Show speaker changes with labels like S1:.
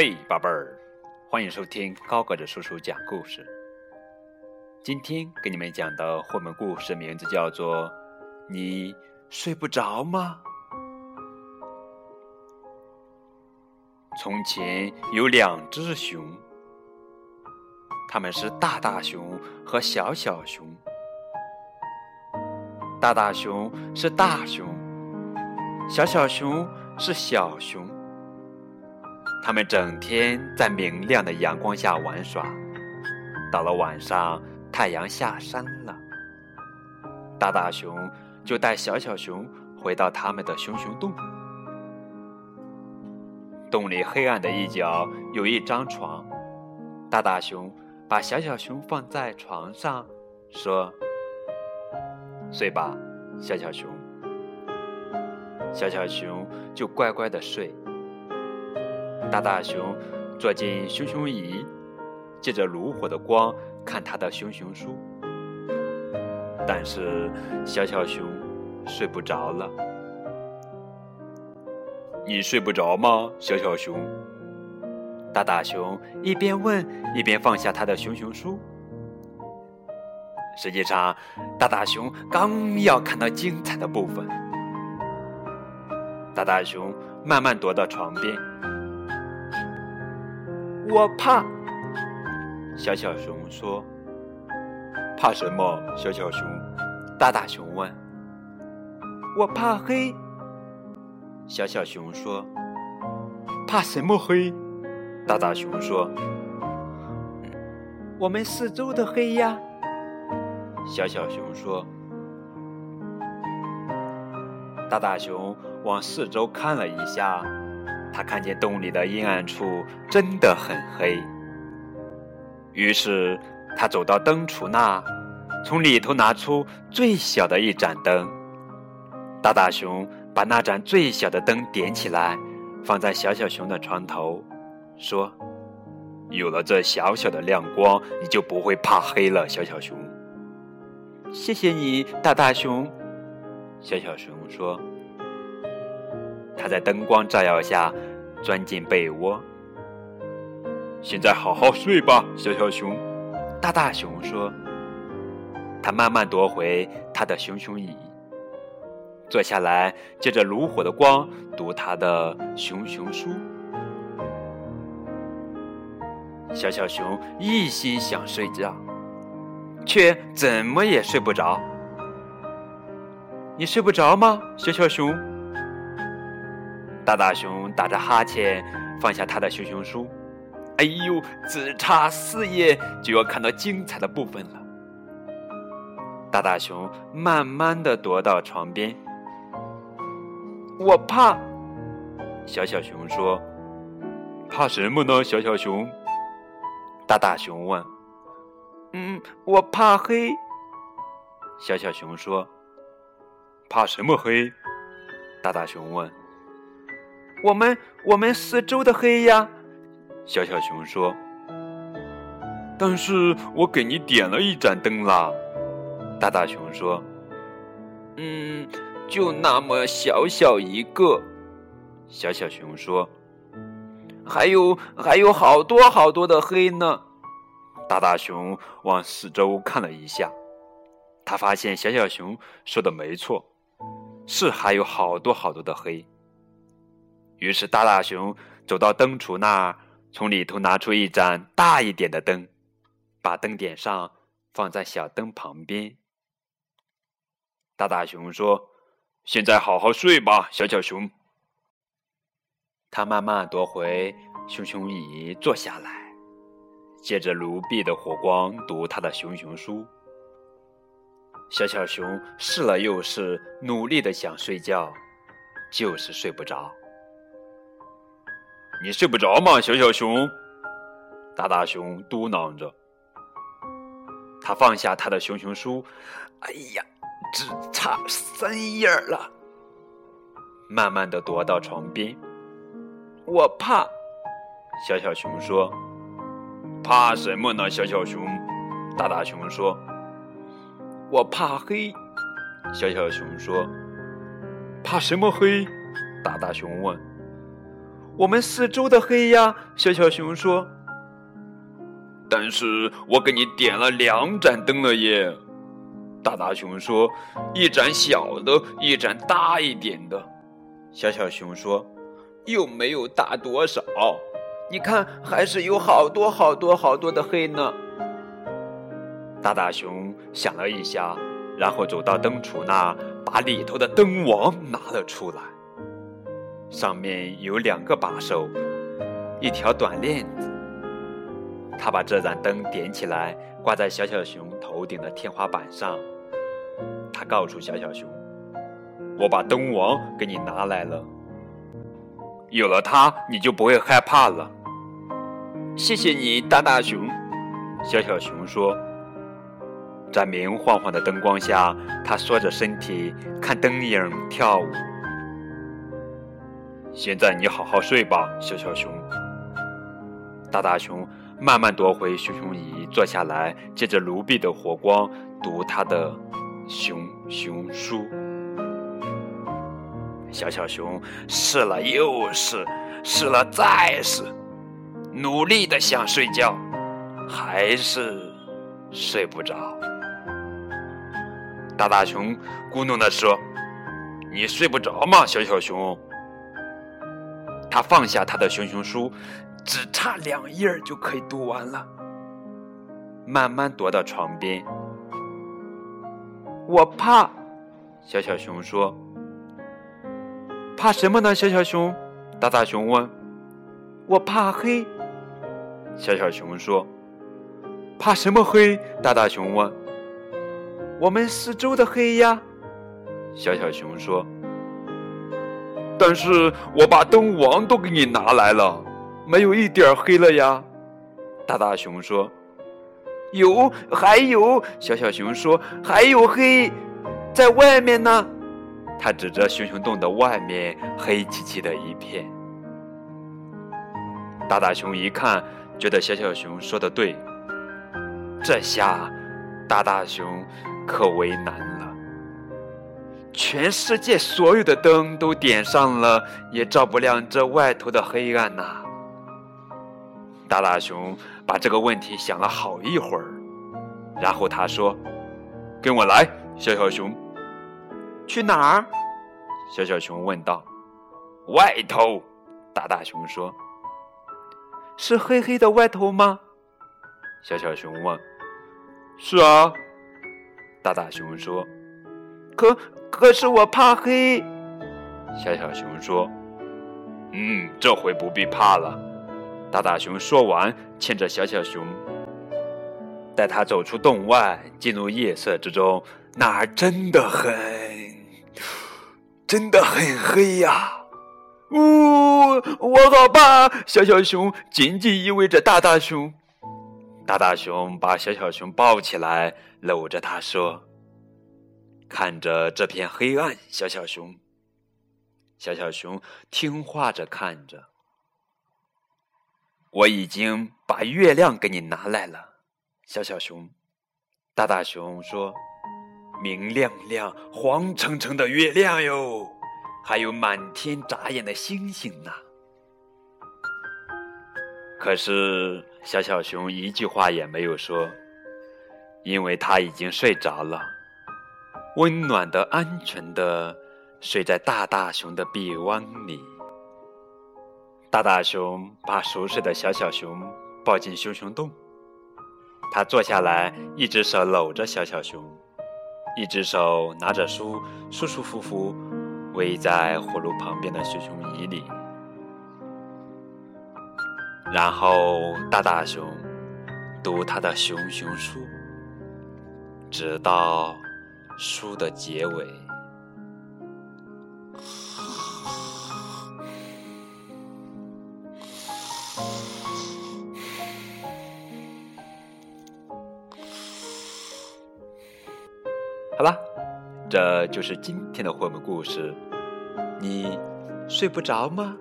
S1: 嘿，宝贝儿，欢迎收听高个子叔叔讲故事。今天给你们讲的绘本故事名字叫做《你睡不着吗》。从前有两只熊，它们是大大熊和小小熊。大大熊是大熊，小小熊是小熊。他们整天在明亮的阳光下玩耍。到了晚上，太阳下山了，大大熊就带小小熊回到他们的熊熊洞。洞里黑暗的一角有一张床，大大熊把小小熊放在床上，说：“睡吧，小小熊。”小小熊就乖乖的睡。大大熊坐进熊熊椅，借着炉火的光看他的熊熊书。但是小小熊睡不着了。你睡不着吗，小小熊？大大熊一边问，一边放下他的熊熊书。实际上，大大熊刚要看到精彩的部分。大大熊慢慢踱到床边。我怕，小小熊说：“怕什么？”小小熊，大大熊问。“我怕黑。”小小熊说。“怕什么黑？”大大熊说。“我们四周的黑呀。”小小熊说。大大熊往四周看了一下。他看见洞里的阴暗处真的很黑，于是他走到灯橱那，从里头拿出最小的一盏灯。大大熊把那盏最小的灯点起来，放在小小熊的床头，说：“有了这小小的亮光，你就不会怕黑了。”小小熊，谢谢你，大大熊。小小熊说。他在灯光照耀下钻进被窝。现在好好睡吧，小小熊。大大熊说。他慢慢夺回他的熊熊椅，坐下来，借着炉火的光读他的熊熊书。小小熊一心想睡觉，却怎么也睡不着。你睡不着吗，小小熊？大大熊打着哈欠，放下他的熊熊书。哎呦，只差四页就要看到精彩的部分了。大大熊慢慢的踱到床边。我怕。小小熊说：“怕什么呢？”小小熊。大大熊问：“嗯，我怕黑。”小小熊说：“怕什么黑？”大大熊问。我们我们四周的黑呀，小小熊说。但是我给你点了一盏灯啦，大大熊说。嗯，就那么小小一个，小小熊说。还有还有好多好多的黑呢，大大熊往四周看了一下，他发现小小熊说的没错，是还有好多好多的黑。于是，大大熊走到灯橱那儿，从里头拿出一盏大一点的灯，把灯点上，放在小灯旁边。大大熊说：“现在好好睡吧，小小熊。”他慢慢夺回熊熊椅，坐下来，借着炉壁的火光读他的熊熊书。小小熊试了又试，努力的想睡觉，就是睡不着。你睡不着吗，小小熊？大大熊嘟囔着。他放下他的熊熊书，哎呀，只差三页了。慢慢的踱到床边。我怕，小小熊说。怕什么呢，小小熊？大大熊说。我怕黑，小小熊说。怕什么黑？大大熊问。我们四周的黑呀。小小熊说。
S2: 但是我给你点了两盏灯了耶。大大熊说：“一盏小的，一盏大一点的。”
S1: 小小熊说：“又没有大多少，你看，还是有好多好多好多的黑呢。”大大熊想了一下，然后走到灯橱那，把里头的灯王拿了出来，上面有两个把手，一条短链子。他把这盏灯点起来，挂在小小熊头顶的天花板上。他告诉小小熊：“我把灯王给你拿来了，有了它，你就不会害怕了。”
S2: 谢谢你，大大熊。
S1: 小小熊说：“在明晃晃的灯光下，他缩着身体看灯影跳舞。”现在你好好睡吧，小小熊。大大熊。慢慢夺回熊熊椅，坐下来，借着炉壁的火光读他的熊熊书。小小熊试了又试，试了再试，努力的想睡觉，还是睡不着。大大熊咕哝的说：“你睡不着吗，小小熊？”他放下他的熊熊书。只差两页就可以读完了。慢慢踱到床边。我怕，小小熊说。怕什么呢？小小熊。大大熊问。我怕黑。小小熊说。怕什么黑？大大熊问。我们四周的黑呀。小小熊说。
S2: 但是我把灯王都给你拿来了。没有一点黑了呀，
S1: 大大熊说：“有，还有。”小小熊说：“还有黑，在外面呢。”他指着熊熊洞的外面，黑漆漆的一片。大大熊一看，觉得小小熊说的对。这下，大大熊可为难了。全世界所有的灯都点上了，也照不亮这外头的黑暗呐。大大熊把这个问题想了好一会儿，然后他说：“跟我来，小小熊。”“去哪儿？”小小熊问道。“外头。”大大熊说。“是黑黑的外头吗？”小小熊问。
S2: “是啊。”
S1: 大大熊说。“可可是我怕黑。”小小熊说。“嗯，这回不必怕了。”大大熊说完，牵着小小熊，带他走出洞外，进入夜色之中。那儿真的很，真的很黑呀！呜，我好怕！小小熊紧紧依偎着大大熊。大大熊把小小熊抱起来，搂着他说：“看着这片黑暗，小小熊。”小小熊听话着看着。我已经把月亮给你拿来了，小小熊。大大熊说：“明亮亮、黄澄澄的月亮哟，还有满天眨眼的星星呢。”可是小小熊一句话也没有说，因为他已经睡着了，温暖的、安全的睡在大大熊的臂弯里。大大熊把熟睡的小小熊抱进熊熊洞，他坐下来，一只手搂着小小熊，一只手拿着书，舒舒服服偎在火炉旁边的熊熊椅里。然后大大熊读他的熊熊书，直到书的结尾。好了，这就是今天的绘本故事。你睡不着吗？